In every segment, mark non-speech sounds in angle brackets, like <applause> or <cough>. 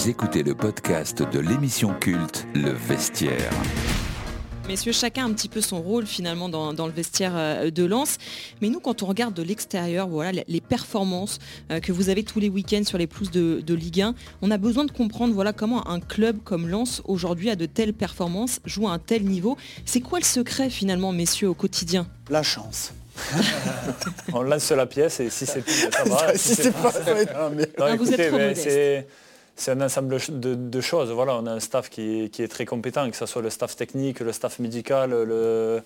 Vous écoutez le podcast de l'émission culte Le Vestiaire. Messieurs, chacun a un petit peu son rôle finalement dans, dans le vestiaire euh, de Lens. Mais nous, quand on regarde de l'extérieur, voilà, les- performances euh, que vous avez tous les week-ends sur les pelouses de, de Ligue 1, on a besoin de comprendre voilà, comment un club comme Lens aujourd'hui a de telles performances, joue à un tel niveau. C'est quoi le secret finalement, messieurs, au quotidien? La chance. <laughs> On lance la pièce et si c'est ça va. <laughs> si c'est pas ça, non, mais- Non, Ah, vous êtes trop mais. C'est un ensemble de, de choses. Voilà, on a un staff qui, est- qui est très compétent, que ce soit le staff technique, le staff médical, le,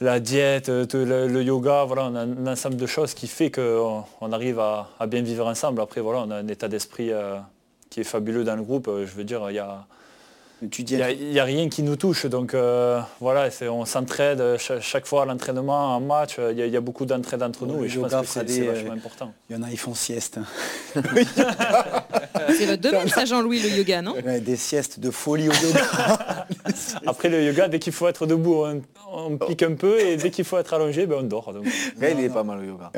la diète, le, le yoga. Voilà, on a un ensemble de choses qui fait qu'on on arrive à, à bien vivre ensemble. Après, voilà, on a un état d'esprit euh, qui est fabuleux dans le groupe. Euh, Je veux dire, il y a, il y a- rien qui nous touche. Donc euh, voilà, on s'entraide cha- chaque, fois à l'entraînement, en match. Il y a, il y a beaucoup d'entraide entre nous et je pense que c'est vachement important. il y en a, ils font sieste. <laughs> C'est votre domaine, ça, Jean-Louis, le yoga, non Ouais, des siestes de folie au yoga. <laughs> Après le yoga, dès qu'il faut être debout, on, on pique un peu et dès qu'il faut être allongé, ben, on dort. Donc. Il est pas mal au yoga.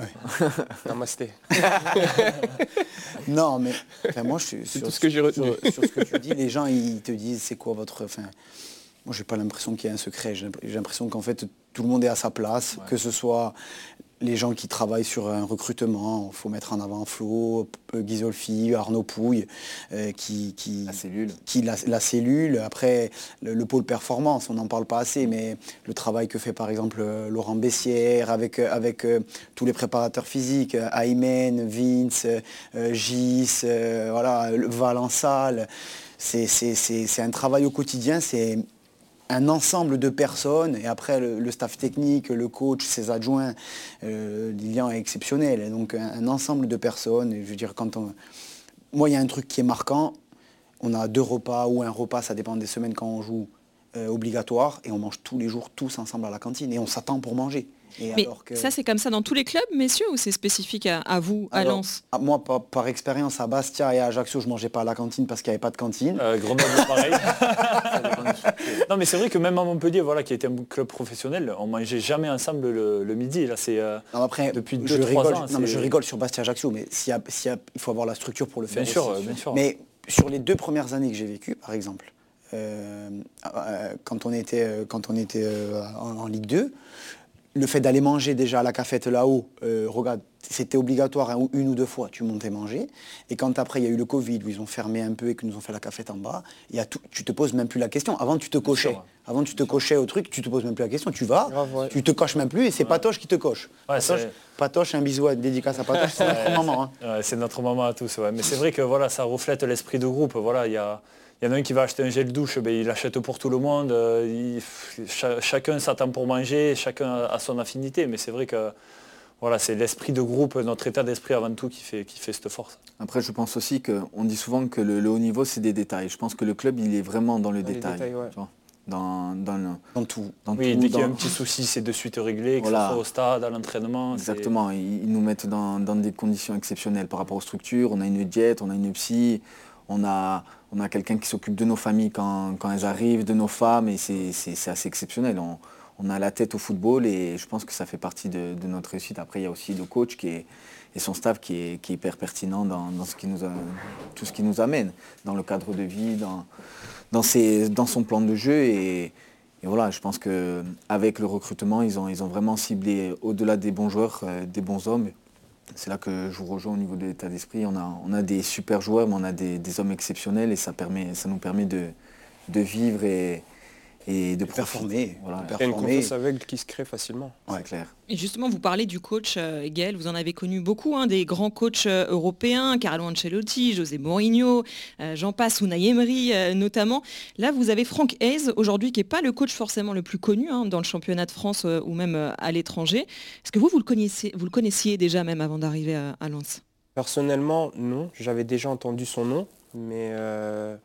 Namasté. <laughs> non, mais enfin, moi, je suis sur, tout ce que j'ai retenu. sur- sur ce que tu dis. Les gens, ils te disent, c'est quoi votre... Enfin, moi, j'ai pas l'impression qu'il y ait un secret. J'ai l'impression qu'en fait, tout le monde est à sa place, que ce soit les gens qui travaillent sur un recrutement, il faut mettre en avant Flo, P- Ghisolfi, Arnaud Pouille, euh, qui, qui, La cellule. qui la, la cellule, après le, le pôle performance, on n'en parle pas assez, mais le travail que fait par exemple euh, Laurent Bessière avec, euh, avec euh, tous les préparateurs physiques, euh, Aymen, Vince, euh, euh, Gis, euh, voilà, le Val en salle, c'est c'est- c'est- c'est un travail au quotidien, c'est un ensemble de personnes et après le, staff technique, le coach, ses adjoints, euh, Lilian est exceptionnel. Donc un, ensemble de personnes. Je veux dire, quand on... Moi, il y a un truc qui est marquant. On a deux repas ou un repas, ça dépend des semaines quand on joue, euh, obligatoire. Et on mange tous les jours tous ensemble à la cantine. Et on s'attend pour manger. Et Mais alors que- ça, c'est comme ça dans tous les clubs, messieurs, ou c'est spécifique à, à vous, à Alors, Lens ah, Moi, par, par expérience, à Bastia et à Ajaccio, je mangeais pas à la cantine parce qu'il n'y avait pas de cantine. Euh, Grenoble, pareil. <laughs> <laughs> non, mais c'est vrai que même à Montpellier, voilà, qui était un club professionnel, on mangeait jamais ensemble le, le midi. Là, c'est euh, Non, après, depuis je 2-3 rigole, ans. non, mais je rigole sur Bastia Ajaccio, mais s'il y a- s'il y a- il faut avoir la structure pour le faire. Bien sûr, aussi. bien sûr. Mais sur les deux premières années que j'ai vécues, par exemple, euh, euh, quand on était, euh, quand on était euh, en, en Ligue 2, le fait d'aller manger déjà à la cafette là-haut, euh, regarde, c'était obligatoire hein, une ou deux fois, tu montais manger. Et quand après il y a eu le Covid, où ils ont fermé un peu et que nous ont fait la cafette en bas, y a tout, tu te poses même plus la question. Avant tu te cochais. Avant tu te cochais au truc, tu te poses même plus la question. Tu vas, Grave, ouais. tu te coches même plus et c'est Patoche qui te coche. Ouais, Patoche, un bisou à dédicace à Patoche, c'est notre maman. hein. C'est notre moment à tous. Mais c'est vrai que voilà, ça reflète l'esprit de groupe. Voilà, il y, a- il y en a un qui va acheter un gel douche, ben, il l'achète pour tout le monde. euh, il- chacun s'attend pour manger, chacun a a son affinité. Mais c'est vrai que voilà, c'est l'esprit de groupe, notre état d'esprit avant tout qui fait, qui fait cette force. Après, je pense aussi qu'on dit souvent que le, le haut niveau, c'est des détails. Je pense que le club, il est vraiment dans le Dans les détail. détails, ouais. tu vois. Dans, dans le- Dans tout. dans Oui, tout, dès qu'il y a un petit souci, c'est de suite réglé, que Voilà. ce soit au stade, à l'entraînement. Exactement, ils, ils nous mettent dans, dans des conditions exceptionnelles par rapport aux structures. On a une diète, on a une psy, on a, quelqu'un qui s'occupe de nos familles quand, elles arrivent, de nos femmes, et c'est assez exceptionnel. On, a la tête au football et je pense que ça fait partie de, notre réussite. Après, il y a aussi le coach et son staff qui est, hyper pertinent dans, tout ce qui nous amène, dans le cadre de vie, dans, son plan de jeu. Et, voilà, je pense qu'avec le recrutement, ils ont, ils ont vraiment ciblé au-delà des bons joueurs, euh, des bons hommes. C'est là que je vous rejoins au niveau de l'état d'esprit. On a, des super joueurs, mais on a des, hommes exceptionnels et ça nous permet de, de vivre et, et de performer. Voilà, de Il y a une performer. confiance aveugle qui se crée facilement. c'est clair. Et justement, vous parlez du coach euh, Gaël, vous en avez connu beaucoup, hein, des grands coachs euh, européens, Carlo Ancelotti, José Mourinho, euh, j'en passe, Unai Emery euh, notamment. Là, vous avez Franck Hayes aujourd'hui, qui n'est pas le coach forcément le plus connu hein, dans le championnat de France euh, ou même euh, à l'étranger. Est-ce que vous, vous le, connaissiez, vous le connaissiez déjà même avant d'arriver à, à Lens? Personnellement, non. J'avais déjà entendu son nom, mais euh,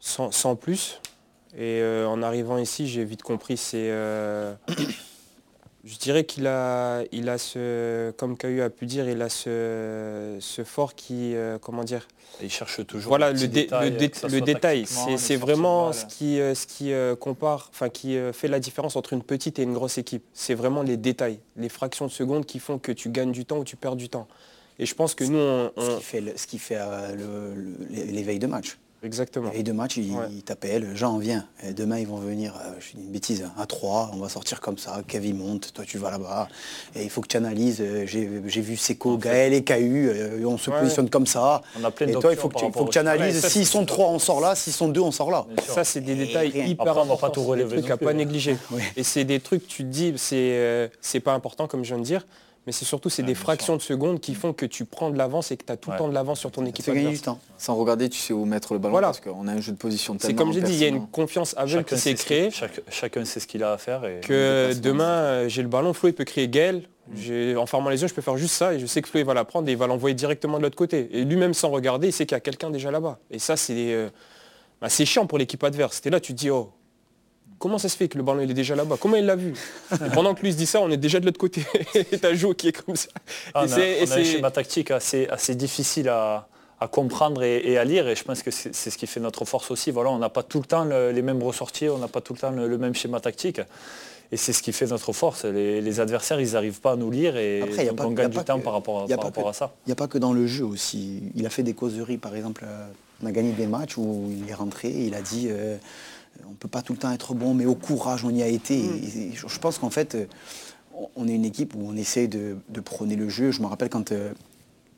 sans, sans plus. Et euh, en arrivant ici, j'ai vite compris. C'est, euh, <coughs> je dirais qu'il a, il a ce, comme Cahu a pu dire, il a ce, ce fort qui, euh, comment dire, Il cherche toujours voilà le dé- détail, le, dé- détail. C'est, vraiment ce qui, euh, ce qui euh, compare, enfin qui euh, fait la différence entre une petite et une grosse équipe. C'est vraiment les détails, les fractions de secondes qui font que tu gagnes du temps ou tu perds du temps. Et je pense que nous, on, Ce qui fait, le- ce qui fait euh, le- le- l'éveil de match. Exactement. Et de match, ils Ouais. ils t'appellent, Jean, viens. Et demain, ils vont venir, euh, je dis une bêtise, à 3, on va sortir comme ça, Kevin monte, toi tu vas là-bas. Et il faut que tu analyses, euh, j'ai vu Seco, Gaël et KU, euh, on se Ouais. positionne comme ça. On a plein et toi, il faut que tu, rapport faut que au- tu analyses, s'ils sont sûr. 3, on sort là, s'ils sont 2, on sort là. Ça, c'est des Et détails rien. hyper Après, on va pas importants. tout relever Des trucs à pas hein. négliger. Ouais. Et c'est des trucs, tu te dis, c'est euh, c'est pas important, comme je viens de dire, mais c'est surtout c'est Ouais, des fractions de secondes qui font que tu prends de l'avance et que tu as tout le temps de l'avance sur ton équipe fait gagner adverse. du temps. Sans regarder, tu sais où mettre le ballon Voilà. parce qu'on a un jeu de position C'est comme j'ai dit, il y a une confiance aveugle qui s'est créée. chaque- chacun sait ce qu'il a à faire. Et que demain euh, j'ai le ballon, Flo il peut créer Gaël, J'ai- en fermant les yeux je peux faire juste ça et je sais que Flo il va la prendre et il va l'envoyer directement de l'autre côté. Et lui-même sans regarder il sait qu'il y a quelqu'un déjà là-bas. Et ça c'est euh, bah, c'est chiant pour l'équipe adverse. T'es là tu te dis oh comment ça se fait que le ballon il est déjà là-bas? Comment il l'a vu? Et <laughs> Pendant que lui se dit ça on est déjà de l'autre côté. <laughs> et t'as Jo qui est comme ça. Ah, Et on a, c'est- un schéma tactique assez, assez difficile à, à comprendre et, et à lire et je pense que c'est c'est ce qui fait notre force aussi. Voilà, on n'a pas tout le temps le- les mêmes ressorties, on n'a pas tout le temps le, le même schéma tactique et c'est ce qui fait notre force. Les, les adversaires, ils n'arrivent pas à nous lire et Après, y a donc pas- on gagne du temps que- par rapport, à, y a par pas rapport que- à ça. Il n'y a pas que dans le jeu aussi. Il a fait des causeries, par exemple, euh, on a gagné des matchs où il est rentré, il a dit euh, on ne peut pas tout le temps être bon, mais au courage, on y a été. Mm. Et- et je pense qu'en fait, euh, on- est une équipe où on essaie de, de prôner le jeu. Je me rappelle quand euh,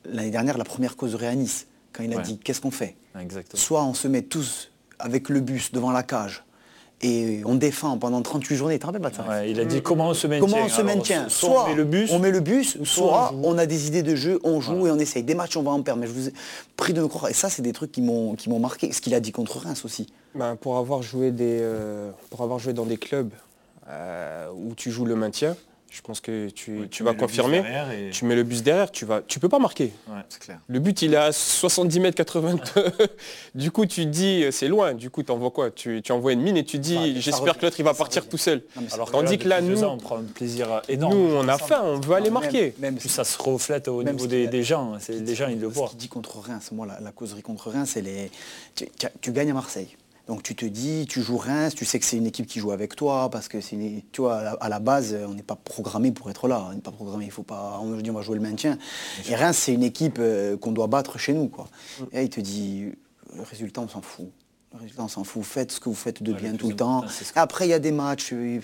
l'année dernière, la première causerie à Nice, quand il a Ouais. dit qu'est-ce qu'on fait? Exactement. Soit on se met tous avec le bus devant la cage et on défend pendant 38 journées. Tu te rappelles pas de ça Ouais, il a dit comment on se maintient. Comment on se Alors, maintient Soit, Soit on met le bus, on met le bus, soit on a des idées de jeu, on joue Voilà. et on essaye. Des matchs, on va en perdre. Mais je vous ai pris de me croire. Et ça, c'est des trucs qui m'ont qui m'ont marqué. Ce qu'il a dit contre Reims aussi. Ben, pour, avoir joué des, euh, pour avoir joué dans des clubs euh, où tu joues le maintien, je pense que tu, Ouais, tu vas confirmer. et- Tu mets le bus derrière, tu vas, tu peux pas marquer. Ouais. C'est clair. Le but il est à 70 mètres 80. <laughs> du coup tu dis c'est loin. Du coup tu envoies quoi? Tu, tu envoies une mine et tu dis revient, j'espère que l'autre il va partir revient. tout seul. Non, Alors Tandis que là, nous- ans, on prend un plaisir énorme. Nous on a ensemble. faim, on veut aller Même- marquer. Même, Puis ça se reflète au niveau ce des, gens. C'est- Les gens, ils le Ce voient. qu'il dit contre Reims, moi, la, la causerie contre Reims, c'est les. Tu gagnes à Marseille. Donc tu te dis, tu joues Reims, tu sais que c'est une équipe qui joue avec toi, parce que c'est tu vois, à la, à la base, on n'est pas programmé pour être là. On n'est pas programmé, il faut pas. On, dis, on va jouer le maintien. Et Reims, c'est une équipe euh, qu'on doit battre chez nous, quoi. Mm. Et là, il te dit, le résultat, on s'en fout. Le résultat, on s'en fout. Faites ce que vous faites de Ouais, bien tout le temps. ce que- Après, il y a des matchs, euh,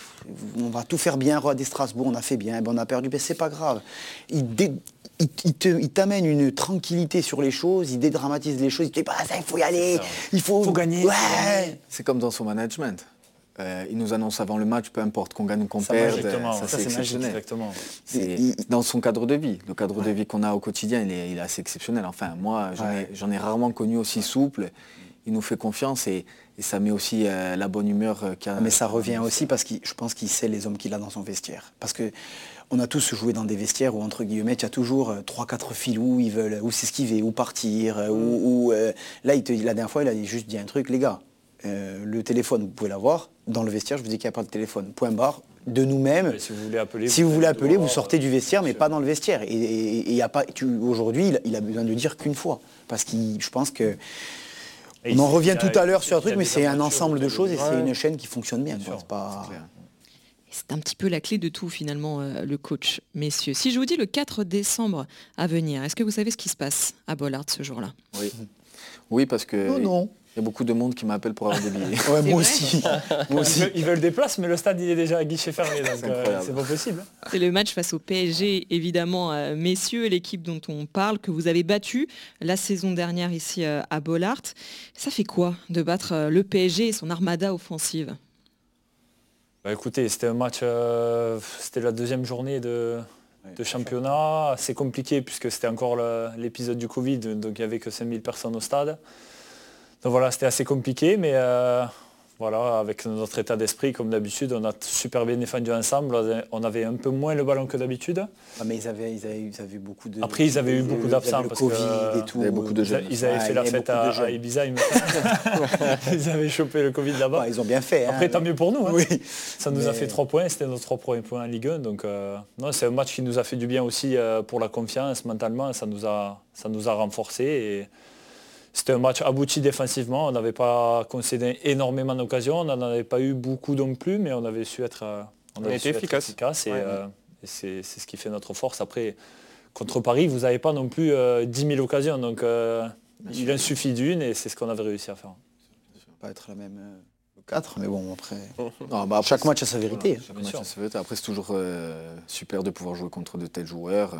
on va tout faire bien. Roi des Strasbourg, on a fait bien, ben, on a perdu, ben, c'est pas grave. Il, dé- il- il te- il t'amène une tranquillité sur les choses, il dédramatise les choses, il te dit, bah, ça, il faut y aller, il faut, Faut gagner, Ouais. faut gagner. C'est comme dans son management. Euh, il nous annonce avant le match, peu importe qu'on gagne ou qu'on perde, Exactement. ça, Ça, c'est exceptionnel. Il- dans son cadre de vie. Le cadre de vie qu'on a au quotidien, il est, il est assez exceptionnel. Enfin, moi, j'en Ouais. ai, j'en ai rarement connu aussi souple. Il nous fait confiance et, et ça met aussi euh, la bonne humeur euh, qu'il y a. Mais ça revient aussi parce que je pense qu'il sait les hommes qu'il a dans son vestiaire. Parce que on a tous joué dans des vestiaires où, entre guillemets, il y a toujours euh, trois, quatre filous, ils veulent ou s'esquiver, ou partir, euh, ou, ou, euh, là, il te, la dernière fois, il a juste dit un truc, les gars, euh, le téléphone, vous pouvez l'avoir. Dans le vestiaire, je vous dis qu'il n'y a pas de téléphone. Point barre. De nous-mêmes, Si vous voulez appeler, si vous voulez appeler, vous sortez du vestiaire, mais pas dans le vestiaire. Et- Et et il y a pas, tu- aujourd'hui, il, a- il a besoin de dire qu'une fois. Parce que je pense que Et on il en revient tout à l'heure sur un truc, mais c'est un ensemble de choses et c'est une chaîne qui fonctionne bien. C'est pas- C'est un petit peu la clé de tout finalement, euh, le coach. Messieurs, si je vous dis le 4 décembre à venir, est-ce que vous savez ce qui se passe à Bollard ce jour-là? Oui. oui, parce que Non, non. Il y a beaucoup de monde qui m'appelle pour avoir des billets. Ouais, C'est <laughs> moi aussi. moi Ils aussi. veulent, ils veulent des places, mais le stade il est déjà à guichet fermé, donc C'est euh, c'est pas possible. C'est le match face au PSG, évidemment, euh, messieurs, l'équipe dont on parle, que vous avez battu la saison dernière ici euh, à Bollard. Ça fait quoi de battre le PSG et son armada offensive? Bah, écoutez, c'était un match, euh, c'était la deuxième journée de, de championnat, assez compliqué puisque c'était encore l'épisode du Covid, donc il n'y avait que 5000 personnes au stade. Donc voilà, c'était assez compliqué, mais euh, voilà, avec notre état d'esprit, comme d'habitude, on a super bien défendu ensemble. On avait un peu moins le ballon que d'habitude. Ah, mais ils avaient, ils, avaient, ils avaient eu beaucoup de. Après, ils avaient eu beaucoup ils d'absents avaient parce Covid que et tout. il y avait beaucoup de Ils, jeunes. ils avaient fait la avait fête à, à Ibiza, <laughs> ils avaient chopé le Covid là-bas. Ouais, ils ont bien fait. Après, hein. tant mieux pour nous. hein. Oui. Ça nous a fait trois points, c'était nos trois premiers points en Ligue 1. Donc euh, non, c'est un match qui nous a fait du bien aussi euh, pour la confiance mentalement. Ça nous a, ça nous a renforcés. Et c'était un match abouti défensivement. On n'avait pas concédé énormément d'occasions. On n'en avait pas eu beaucoup non plus, mais on avait su être, euh, On avait était su être efficace. efficace et, Ouais. euh, et c'est ce qui fait notre force. Après, contre Paris, vous n'avez pas non plus 10 000 occasions. Donc il en suffit d'une et c'est ce qu'on avait réussi à faire. Ça va pas être la même 4, mais bon, après, <laughs> bah, chaque match a sa vérité. Après, c'est toujours super de pouvoir jouer contre de tels joueurs,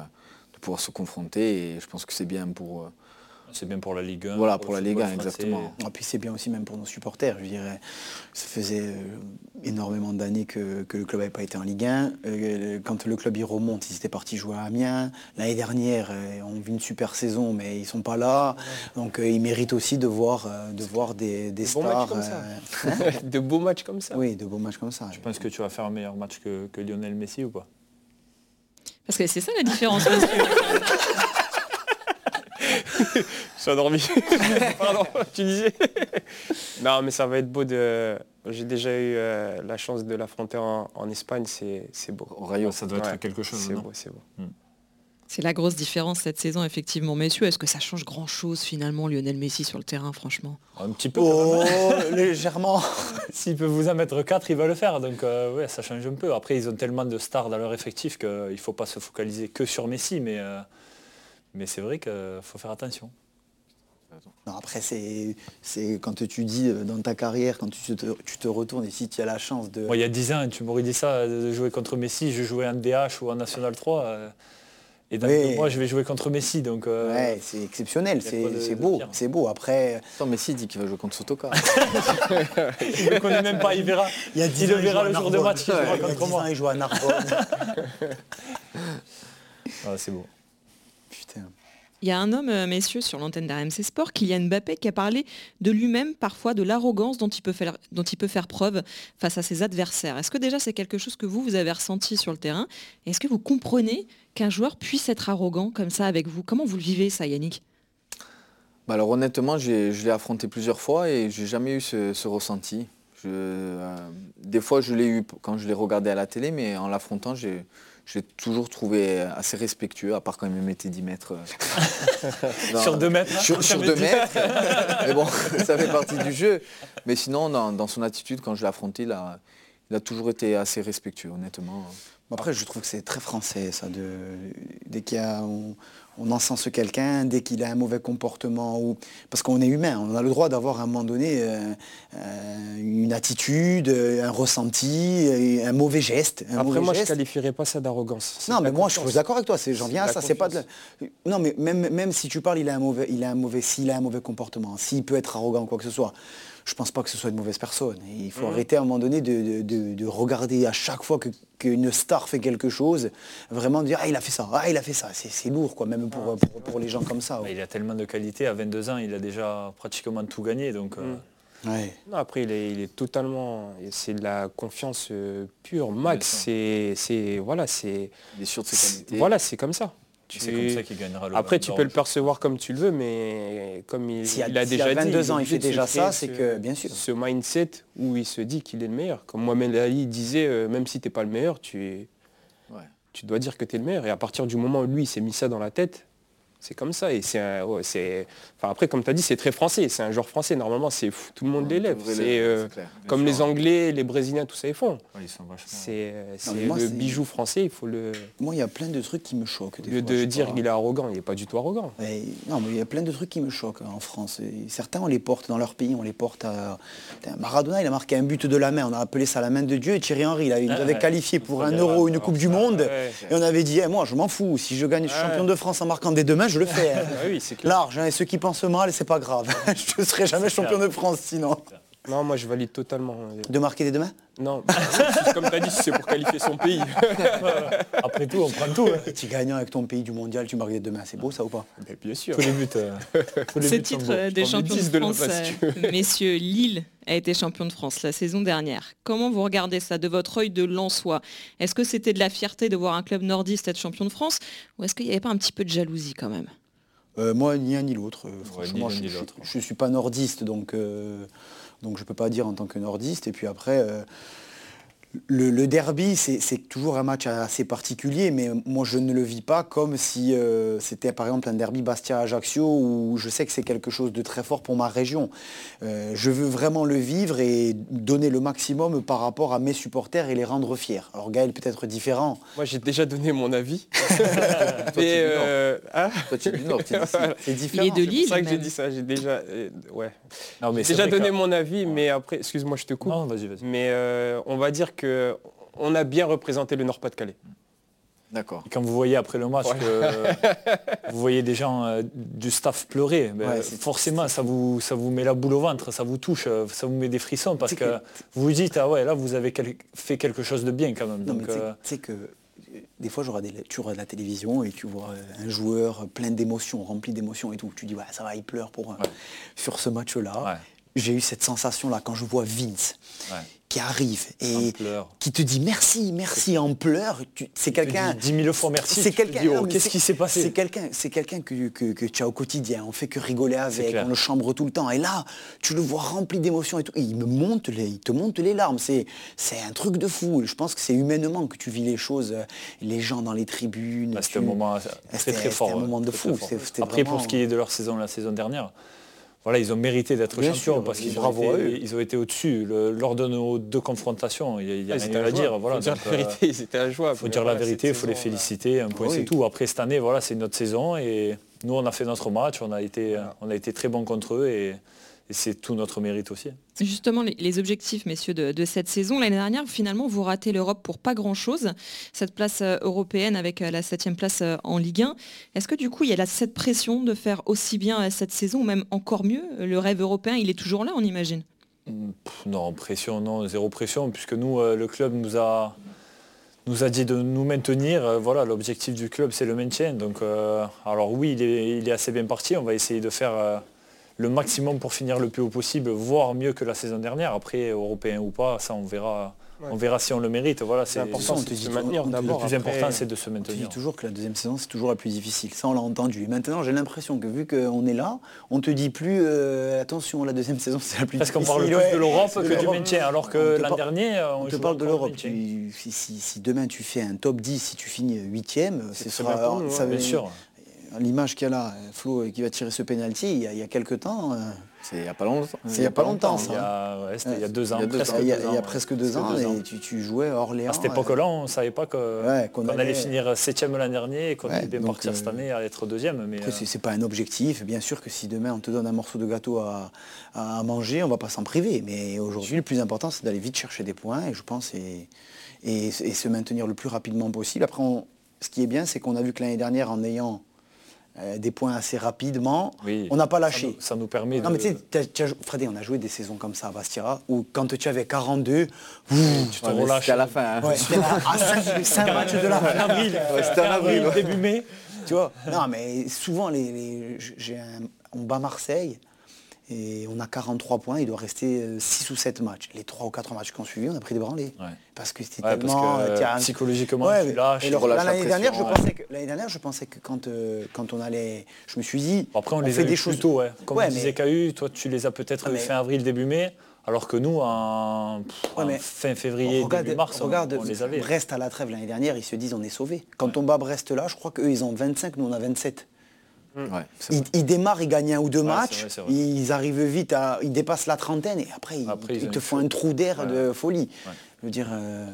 de pouvoir se confronter, et je pense que c'est bien pour, c'est bien pour la Ligue 1. Voilà, pour, la Ligue 1, exactement. Et puis c'est bien aussi même pour nos supporters. Je dirais, ça faisait euh, énormément d'années que, le club n'avait pas été en Ligue 1. Euh, quand le club y remonte, ils étaient partis jouer à Amiens. L'année dernière, euh, on vit une super saison, mais ils ne sont pas là. Donc ils méritent aussi de voir, de voir des, des stars. <laughs> de beaux matchs comme ça. Oui, de beaux matchs comme ça. Je pense que tu vas faire un meilleur match que, que Lionel Messi ou pas? Parce que c'est ça la différence. <laughs> suis endormi. <laughs> Pardon, tu disais Non, mais ça va être beau de... J'ai déjà eu euh, la chance de l'affronter en, Espagne, c'est beau. Au Rayo, ça doit être quelque chose. C'est beau, c'est beau. Hmm. C'est la grosse différence cette saison, effectivement. Messieurs, est-ce que ça change grand-chose finalement, Lionel Messi sur le terrain, franchement? Un petit peu. Oh, légèrement. <laughs> S'il peut vous en mettre 4, il va le faire. Donc euh, ouais, ça change un peu. Après, ils ont tellement de stars dans leur effectif qu'il ne faut pas se focaliser que sur Messi. Mais euh, mais c'est vrai qu'il faut faire attention. Après, c'est quand tu dis euh, dans ta carrière, quand tu te, retournes et si tu as la chance de... Moi, il y a 10 ans, tu m'aurais dit ça, de jouer contre Messi, je jouais en DH ou en National 3. Euh, et dans moi, je vais jouer contre Messi. Donc, euh, ouais, c'est exceptionnel, c'est beau. C'est beau. Après. Attends, Messi dit qu'il va jouer contre Sotoka. <laughs> il ne connaît même pas, il verra. Il, y a 10 le verra le jour de match. Il, il, contre moi. il joue à Narbonne. <laughs> ah, c'est beau. Il y a un homme, euh, messieurs, sur l'antenne d'RMC Sport, Kylian Mbappé, qui a parlé de lui-même parfois de l'arrogance dont, il peut faire, dont il peut faire preuve face à ses adversaires. Est-ce que déjà c'est quelque chose que vous, vous avez ressenti sur le terrain? Est-ce que vous comprenez qu'un joueur puisse être arrogant comme ça avec vous? Comment vous le vivez ça, Yannick? Bah alors honnêtement, je l'ai affronté plusieurs fois et j'ai jamais eu ce, ressenti. Euh, des fois, je l'ai eu quand je l'ai regardé à la télé, mais en l'affrontant, j'ai j'ai toujours trouvé assez respectueux, à part quand il me mettait 10 mètres. Euh, <laughs> sur 2 mètres Sur, 2 mètres. <laughs> Mais bon, <laughs> ça fait partie du jeu. Mais sinon, dans, son attitude, quand je l'ai affronté, il a, il a toujours été assez respectueux, honnêtement. Après, je trouve que c'est très français, ça. De, dès qu'il y a, on, on encense quelqu'un, dès qu'il a un mauvais comportement, ou parce qu'on est humain, on a le droit d'avoir à un moment donné euh, euh, une attitude, un ressenti, un mauvais geste. Après, moi, je ne qualifierais pas ça d'arrogance. Non, mais moi, je suis d'accord avec toi. J'en viens à ça. C'est pas de Non, mais même, même si tu parles, il a un mauvais, il a un mauvais, s'il a un mauvais comportement, s'il peut être arrogant, quoi que ce soit je pense pas que ce soit une mauvaise personne. il faut mhm. arrêter à un moment donné de, regarder à chaque fois qu'une star fait quelque chose, vraiment dire ah il a fait ça, ah il a fait ça. C'est lourd quoi, même pour, pour, les gens comme ça. Il a tellement de qualité, à 22 ans, il a déjà pratiquement tout gagné. Donc, euh, mhm. après, il est, totalement. C'est de la confiance euh, pure. Max, c'est. Voilà, c'est. Il est sûr de ses qualités. Voilà, c'est comme ça. C'est comme ça qu'il gagnera le Après, tu peux le percevoir comme tu le veux, mais comme il, a, déjà 22 ans, il fait déjà ça, c'est que, bien sûr. Ce mindset où il se dit qu'il est le meilleur. Comme Mohamed Ali disait, euh, même si tu n'es pas le meilleur, tu, tu dois dire que tu es le meilleur. Et à partir du moment où lui, il s'est mis ça dans la tête, c'est comme ça. Et c'est enfin, après, comme tu as dit, c'est très français. C'est un genre français. Normalement, c'est tout le monde l'élève. C'est euh, comme les Anglais, les Brésiliens, tout ça, ils font. c'est le bijou français, il faut le... Moi, il y a plein de trucs qui me choquent. Des de dire qu'il est arrogant, il n'est pas du tout arrogant. non, mais il y a plein de trucs qui me choquent en France. certains, on les porte dans leur pays, on les porte à... Maradona, il a marqué un but de la main. On a appelé ça la main de Dieu. Et Thierry Henry, il avait qualifié pour un euro, une Coupe du Monde. Et on avait dit, eh, moi, je m'en fous. Si je gagne champion de France en marquant des deux mains, je le fais. Hein. <laughs> Ah Large, hein, et ceux qui pensent mal, c'est pas grave. <laughs> je ne serai jamais champion de France sinon. Non, moi je valide totalement. De marquer des deux mains Non, <laughs> comme tu as dit, c'est pour qualifier son pays. <laughs> Après tout, on prend tout. Hein. Tu gagnant avec ton pays du mondial, tu marques des deux mains, c'est beau ça ou pas Bien sûr. Tous les buts. Euh, Ce titre des champions de France, euh, <laughs> messieurs, Lille a été champion de France la saison dernière. Comment vous regardez ça de votre œil de Lensois? Est-ce que c'était de la fierté de voir un club nordiste être champion de France ou est-ce qu'il n'y avait pas un petit peu de jalousie quand même? Euh, Moi, ni un ni l'autre. franchement, je ne suis pas nordiste, donc donc je ne peux pas dire en tant que nordiste. Et puis après, euh, le, le derby, c'est toujours un match assez particulier, mais moi je ne le vis pas comme si euh, c'était par exemple un derby Bastia-Ajaccio où je sais que c'est quelque chose de très fort pour ma région. Euh, je veux vraiment le vivre et donner le maximum par rapport à mes supporters et les rendre fiers. Alors Gaël peut être différent. Moi, j'ai déjà donné mon avis. <laughs> Toi, tu Mais, es du Nord. <laughs> euh, Toi, tu es du Nord, tu es d'ici. Voilà. C'est Il différent. est de C'est Lille. ça que j'ai dit ça. J'ai déjà, euh, ouais. Non, mais déjà vrai donné que- mon avis, mais après, excuse-moi, je te coupe. Non, vas-y, vas-y. Mais euh, on va dire que on a bien représenté le Nord-Pas-de-Calais. D'accord. Quand vous voyez après le match que <laughs> vous voyez des gens euh, du staff pleurer, ben, Ouais, c'est- forcément ça vous, ça vous met la boule au ventre, ça vous touche, euh, ça vous met des frissons parce C'est que que- vous vous dites ah ouais là vous avez quel- fait quelque chose de bien quand même. Non, Donc, mais tu sais- euh, sais que des fois, j'aurais des- tu regardes la télévision et tu vois un joueur plein d'émotions, rempli d'émotions et tout. Tu dis, ouais, ça va, il pleure pour, sur ce match-là. Ouais. J'ai eu cette sensation-là quand je vois Vince Ouais. qui arrive et qui te dit merci, merci en pleurs. C'est quelqu'un. dis dix mille fois merci. C'est quelqu'un. oh, Qu'est-ce qui s'est passé C'est quelqu'un, c'est quelqu'un que, que, que tu as au quotidien. On fait que rigoler avec, on le chambre tout le temps. Et là, tu le vois rempli d'émotions et tout. Et il me monte les, il te monte les larmes. C'est, c'est un truc de fou. Je pense que c'est humainement que tu vis les choses. euh, Les gens dans les tribunes. Bah, tu- C'était un moment très C'était- très fort. c'était un moment de très, très fou. fort. Après pour ce qui est de leur saison la saison dernière, voilà ils ont mérité d'être champions sûr, parce qu'ils ont, ils ont été au-dessus. Lors de nos deux confrontations, il n'y a, rien à dire. Voilà, faut dire la euh, vérité, <laughs> ils étaient injouables. Il faut dire la vérité, il faut les féliciter, un point Oui. c'est tout. Après cette année, voilà, c'est notre saison et nous on a fait notre match, on a été, on a été très bons contre eux et, et c'est tout notre mérite aussi. Justement, les, les objectifs, messieurs, de, de cette saison. L'année dernière, finalement, vous ratez l'Europe pour pas grand-chose. Cette place euh, européenne avec euh, la septième place euh, en Ligue 1. Est-ce que du coup, il y a cette pression de faire aussi bien cette saison, ou même encore mieux? Le rêve européen, il est toujours là, on imagine Pff, Non, pression, non, zéro pression, puisque nous, le club nous a, nous a dit de nous maintenir. Voilà, l'objectif du club, c'est le maintien. Donc, euh, alors oui, il est, il est assez bien parti. On va essayer de faire euh, le maximum pour finir le plus haut possible, voire mieux que la saison dernière. Après, européen ou pas, ça, on verra. Ouais. On verra si on le mérite. Voilà, C'est important on c'est te de dit se maintenir d'abord. le plus après- important, c'est de se On te dit maintenir. toujours que la deuxième saison, c'est toujours la plus difficile. Ça, on l'a entendu. Et maintenant, j'ai l'impression que vu qu'on est là, on te dit plus euh, attention, la deuxième saison, c'est la plus Parce qu'on difficile. parle plus Ouais. de l'Europe que du maintien, alors que l'an par- dernier, euh, On te joue parle de l'Europe. Si, si- si demain tu fais un top 10, si tu finis huitième, ce sera bien pour nous, ça va- Bien sûr. L'image qu'il y a là, Flo qui va tirer ce penalty, il y a, il y a quelques temps, euh, C'est il n'y a pas longtemps. C'est il y a pas longtemps, Il y a, ouais, c'était il y a deux ans, Il y a deux presque ans. il y a, deux il y a ans, presque deux ans, deux ans. et tu, tu jouais à Orléans. À cette époque-là, on ne savait pas Ouais, qu'on allait allait- finir septième l'an dernier et qu'on Ouais, allait bien partir euh, cette année à être deuxième. Mais euh, c'est- c'est pas un objectif. Bien sûr que si demain on te donne un morceau de gâteau à, à manger, on va pas s'en priver. Mais aujourd'hui, le plus important, c'est d'aller vite chercher des points, et je pense, et, et- et se maintenir le plus rapidement possible. Après, on- ce qui est bien, c'est qu'on a vu que l'année dernière, en ayant euh, des points assez rapidement, oui, on n'a pas ça lâché. nous- Ça nous permet Non de... mais tu sais, Freddy, on a joué des saisons comme ça à Bastia, où quand tu avais 42, ouh, tu te Ouais, relâches. C'était à la fin. hein. ouais, à 5, <laughs> matchs de la fin. avril, Ouais, c'était en avril, ouais. début mai. Tu vois Non, mais souvent, les, les- j'ai un- on bat Marseille et on a 43 points. Il doit rester 6 ou 7 matchs. Les 3 ou 4 matchs qu'on suivi, on a pris des branlées. Ouais. Parce que c'était Ouais, parce tellement. que, euh, psychologiquement, ouais, tu lâches, L'année dernière, je pression, pensais que, l'année dernière, je pensais que quand, euh, quand on allait. Je me suis dit. Après, on, les fait a des choses. tôt, ouais. Comme Ouais, on disait mais- KU, toi, tu les as peut-être Ah, mais- fin avril, début mai, alors que nous, en, Ouais, fin février, regarde, début mars, on- regarde on, les avait. Brest à la trêve l'année dernière, ils se disent on est sauvés. Quand on bat Brest là, je crois qu'eux ils ont 25, nous on a 27. Ouais, c'est Ils, ils démarrent, ils gagnent un ou deux Ouais, matchs, vrai, c'est vrai. ils arrivent vite, à, ils dépassent la trentaine et après, ils, Après, ils ils ont te font un trou d'air Ouais. de folie. Ouais. Je veux dire, euh,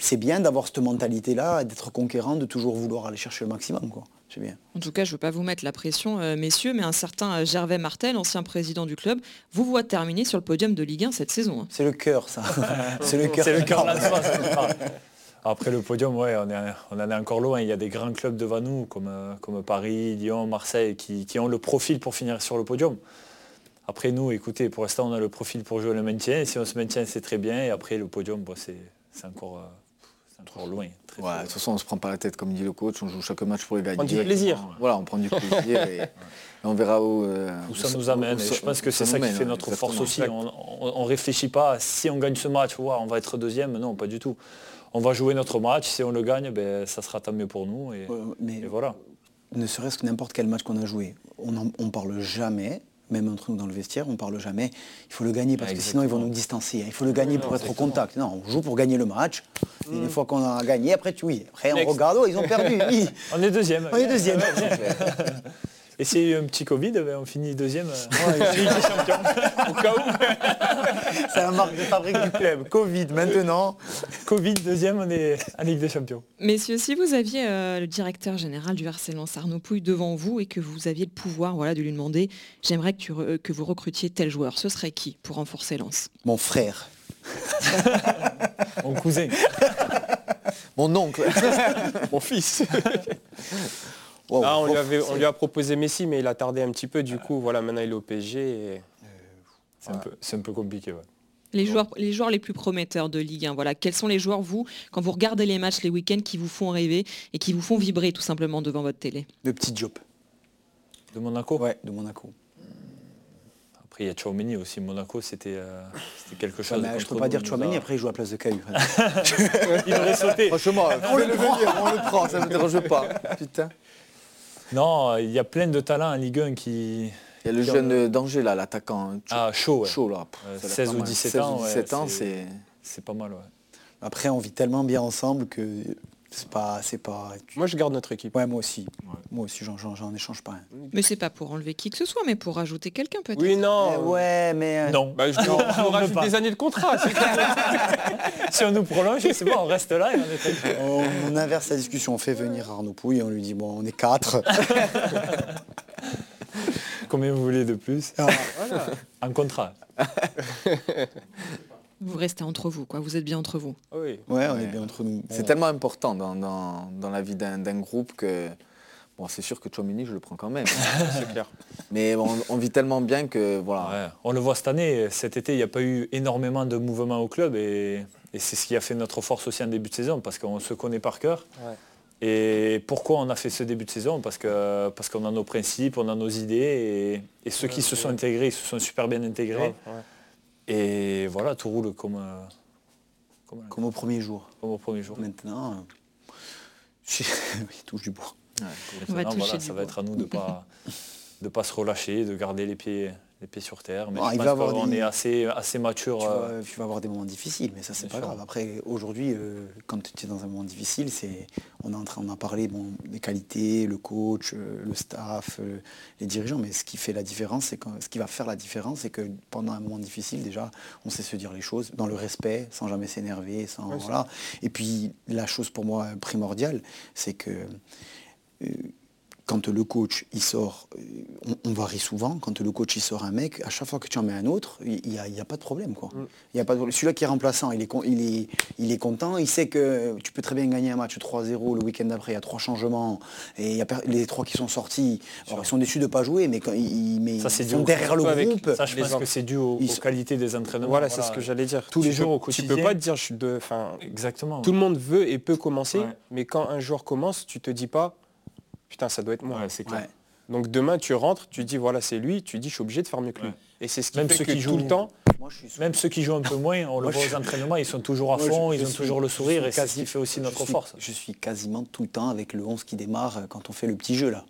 c'est bien d'avoir cette mentalité-là, d'être conquérant, de toujours vouloir aller chercher le maximum. quoi. C'est bien. En tout cas, je ne veux pas vous mettre la pression, euh, messieurs, mais un certain euh, Gervais Martel, ancien président du club, vous voit terminer sur le podium de Ligue 1 cette saison. hein. C'est le cœur, ça. <laughs> c'est le cœur. C'est le cœur Après le podium, ouais, on, est, on en est encore loin. Il y a des grands clubs devant nous, comme, comme Paris, Lyon, Marseille, qui, qui ont le profil pour finir sur le podium. Après nous, écoutez, pour l'instant, on a le profil pour jouer le maintien. Et si on se maintient, c'est très bien. Et après, le podium, bon, c'est c'est encore, euh, c'est encore loin. très, Ouais, très de toute façon, on se prend pas la tête, comme dit le coach, on joue chaque match pour les gagner. prend du plaisir. Voilà, on prend du plaisir et, et <laughs> on verra où, euh, Où ça nous amène. où Et ça- je pense que c'est ça qui fait ouais, notre exactement. force aussi. On ne réfléchit pas, si on gagne ce match, on va être deuxième. Non, pas du tout. On va jouer notre match. Si on le gagne, ben, ça sera tant mieux pour nous. Et, Euh, mais et voilà. ne serait-ce que n'importe quel match qu'on a joué, on ne parle jamais même entre nous dans le vestiaire, on parle jamais. Il faut le gagner parce que sinon ils vont nous distancer. Il faut le gagner pour être au contact. Non, on joue pour gagner le match. Et une fois qu'on a gagné, après tu oui. Après on Next. regarde, oh, ils ont perdu. oui. <laughs> On est deuxième. On est deuxième. <laughs> Et s'il y a eu un petit Covid, ben, on finit deuxième. euh, Ligue <laughs> des Champions. Au cas où. <laughs> C'est la marque de fabrique du club. Covid maintenant. Covid, deuxième, on est en Ligue des Champions. Messieurs, si vous aviez euh, le directeur général du RC Lens, Arnaud Pouille, devant vous et que vous aviez le pouvoir voilà, de lui demander « j'aimerais que, tu re- que vous recrutiez tel joueur », ce serait qui pour renforcer Lens? Mon frère. Mon cousin. Mon oncle. Mon fils. <laughs> Wow. Ah, on, lui avait- on c'est- lui a proposé Messi, mais il a tardé un petit peu. Du coup, voilà, maintenant il est au PSG. et- C'est un, peu- c'est un peu compliqué. ouais. les joueurs, les joueurs les plus prometteurs de Ligue 1, voilà. quels sont les joueurs, vous, quand vous regardez les matchs les week-ends, qui vous font rêver et qui vous font vibrer tout simplement devant votre télé? Le petit job. De Monaco? Ouais, de Monaco. Après, il y a Chouameni aussi. Monaco, c'était euh, quelque Ouais, chose. mais je contre peux pas dire Chouameni, après il joue à la place de Caillou. <laughs> Il aurait sauté. Franchement, on le prend, on le prend, ça ne me dérange pas. Putain. Non, il y a plein de talents en Ligue 1 qui... Il y a le jeune euh, danger là, l'attaquant. Ah, chaud, ouais. Chaud là. Pff, Euh, ça a l'air 16 pas ou mal. 17 16 ans, ou ouais, 17 ans, c'est- c'est. C'est pas mal, ouais. Après, on vit tellement bien ensemble que c'est pas, c'est pas. Moi, je garde notre équipe. Ouais, moi aussi. Moi aussi, j'en, j'en- j'en échange pas. un. Mais c'est pas pour enlever qui que ce soit, mais pour rajouter quelqu'un peut-être. Oui, non. Eh ouais, mais. euh, Non. Bah, je <laughs> on rajoute pas. des années de contrat. <laughs> si on nous prolonge, c'est bon, on reste là et on est. On, <laughs> on inverse la discussion, on fait venir Arnaud Pouille, on lui dit bon, on est quatre. Combien vous voulez de plus Ah, En contrat. Vous restez entre vous, quoi. Vous êtes bien entre vous. Oui. Ouais, on Ouais. est bien entre nous. C'est Bon, tellement important dans, dans- dans la vie d'un d'un groupe que. Bon, c'est sûr que Chouamini, je le prends quand même. <laughs> C'est clair. Mais on, on vit tellement bien que voilà. Ouais. On le voit cette année, cet été, il n'y a pas eu énormément de mouvements au club et, et c'est ce qui a fait notre force aussi en début de saison parce qu'on se connaît par cœur. Ouais. Et pourquoi on a fait ce début de saison? Parce que parce qu'on a nos principes, on a nos idées et, et ceux qui se sont intégrés, ils se sont super bien intégrés. Et voilà, tout roule comme, euh, comme, Comme au premier jour. comme au premier jour. Maintenant, euh, <laughs> je- oui, touche du bois. On va Maintenant, voilà, ça bois. va être à nous de pas <laughs> de pas se relâcher, de garder les pieds les pieds sur terre. Mais Ah, je il va pense avoir qu'on des- est assez assez mature. Tu, euh, vas, tu vas avoir des moments difficiles, mais ça c'est pas sûr. grave. Après, aujourd'hui, euh, quand tu es dans un moment difficile, c'est on est en train, a parlé bon, des qualités, le coach, euh, le staff, les dirigeants, mais ce qui fait la différence, c'est ce qui va faire la différence, c'est que pendant un moment difficile, déjà, on sait se dire les choses dans le respect, sans jamais s'énerver, sans voilà. Et puis la chose pour moi primordiale, c'est que euh, quand le coach il sort, euh, on, on varie souvent, quand le coach il sort un mec, à chaque fois que tu en mets un autre, il n'y a, il y a pas de problème. quoi. Mm. Il y a pas de- Celui-là qui est remplaçant, il est, con- il, est, il est content, il sait que tu peux très bien gagner un match 3-0 le week-end d'après, il y a trois changements, et il y a les trois qui sont sortis, alors, ils sont déçus de ne pas jouer, mais, quand ils, mais Ça, ils sont derrière le avec- groupe. Ça, je pense en- que c'est dû aux, ils aux sont- qualités des entraînements. Voilà, c'est ce que j'allais dire. Tous les Tu jours au Tu quotidien. peux pas te dire, je suis de, enfin, Exactement. tout le monde veut et peut commencer, Ouais. mais quand un joueur commence, tu te dis pas, putain, ça doit être moi. Ouais, c'est clair. Ouais. Donc demain, tu rentres, tu dis, voilà, c'est lui, tu dis, je suis obligé de faire mieux que lui. Ouais. Et c'est ce qui Même fait ceux que qui tout jouent- le temps, Moi, je suis Même ceux qui jouent un peu moins, on le voit aux entraînements, ils sont toujours à Moi, je- fond, je ils ont suis- toujours le sourire et c'est ce quasi- qui fait aussi je notre suis- force. Je suis quasiment tout le temps avec le 11 qui démarre euh, quand on fait le petit jeu là.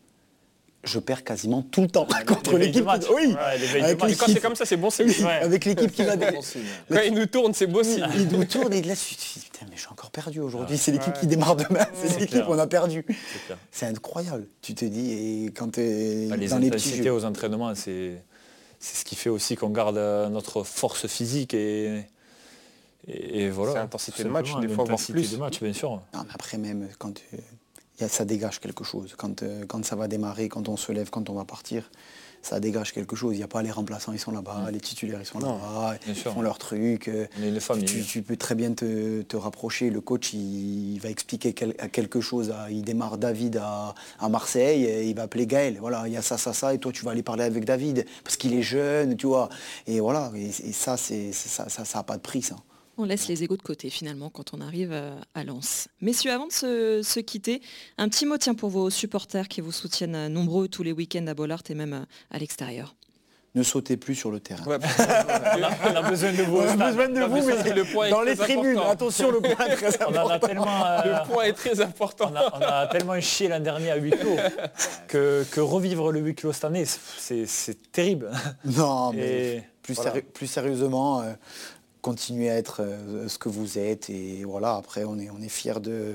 Je perds quasiment tout le temps <laughs> contre Les veilles de l'équipe. Oui, Ouais, quand c'est comme ça, c'est bon signe. Oui, Ouais. avec l'équipe qui va Bon signe. Quand il nous tourne, c'est beau signe. il nous tourne et là tu te dis putain mais je suis encore perdu aujourd'hui. C'est l'équipe Ouais. qui démarre demain. C'est l'équipe on a perdu. C'est incroyable. Tu te dis et quand tu es Bah, les dans les petits jeux. aux entraînements, c'est c'est ce qui fait aussi qu'on garde euh, notre force physique et, et, et voilà. C'est l'intensité de match, des fois, voire plus. de match, bien sûr. Non, mais après même quand euh, y a- ça dégage quelque chose. Quand, euh, quand ça va démarrer, quand on se lève, quand on va partir, ça dégage quelque chose. Il n'y a pas les remplaçants, ils sont là-bas, les titulaires, ils sont là-bas, ils sûr. font leur truc. euh, tu, peux très bien te, te rapprocher. Le coach, il, il va expliquer quel- quelque chose. à- il démarre David à, à Marseille, et il va appeler Gaël. Voilà, il y a ça, ça, ça, et toi, tu vas aller parler avec David parce qu'il est jeune, tu vois. Et voilà, et, et ça, c'est ça, ça, ça a pas de prix, ça. On laisse les égaux de côté finalement quand on arrive euh, à Lens. Messieurs, avant de se, se quitter, un petit mot tiens pour vos supporters qui vous soutiennent euh, nombreux tous les week-ends à Bollard et même euh, à l'extérieur. ne sautez plus sur le terrain. on, a, besoin de vous. On a besoin de vous, mais le point dans les tribunes. Attention, <laughs> le point est très important. On a tellement, le point est très important. On a, tellement chié l'an dernier à huis clos que, que, revivre le huis clos cette année, c'est terrible. Non, mais plus, plus, sérieusement, continuez à être ce que vous êtes et voilà. Après, on est, on est fiers de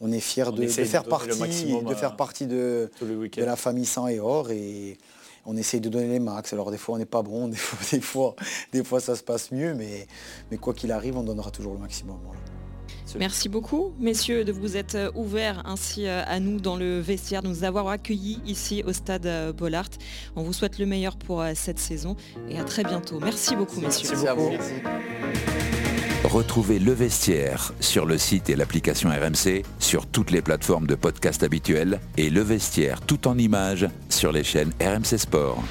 on est fiers de, faire partie, de faire partie de, la famille sang et or et on essaye de donner les max. Alors des fois on n'est pas bon, <laughs> des fois, des fois, ça se passe mieux, mais, mais quoi qu'il arrive, on donnera toujours le maximum. Merci beaucoup, messieurs, de vous être euh, ouverts ainsi euh, à nous dans le vestiaire, de nous avoir accueillis ici au stade euh, Bollard. On vous souhaite le meilleur pour cette saison et à très bientôt. Merci beaucoup, messieurs. Merci Retrouvez Le Vestiaire sur le site et l'application RMC, sur toutes les plateformes de podcast habituelles et Le Vestiaire tout en images sur les chaînes RMC Sport.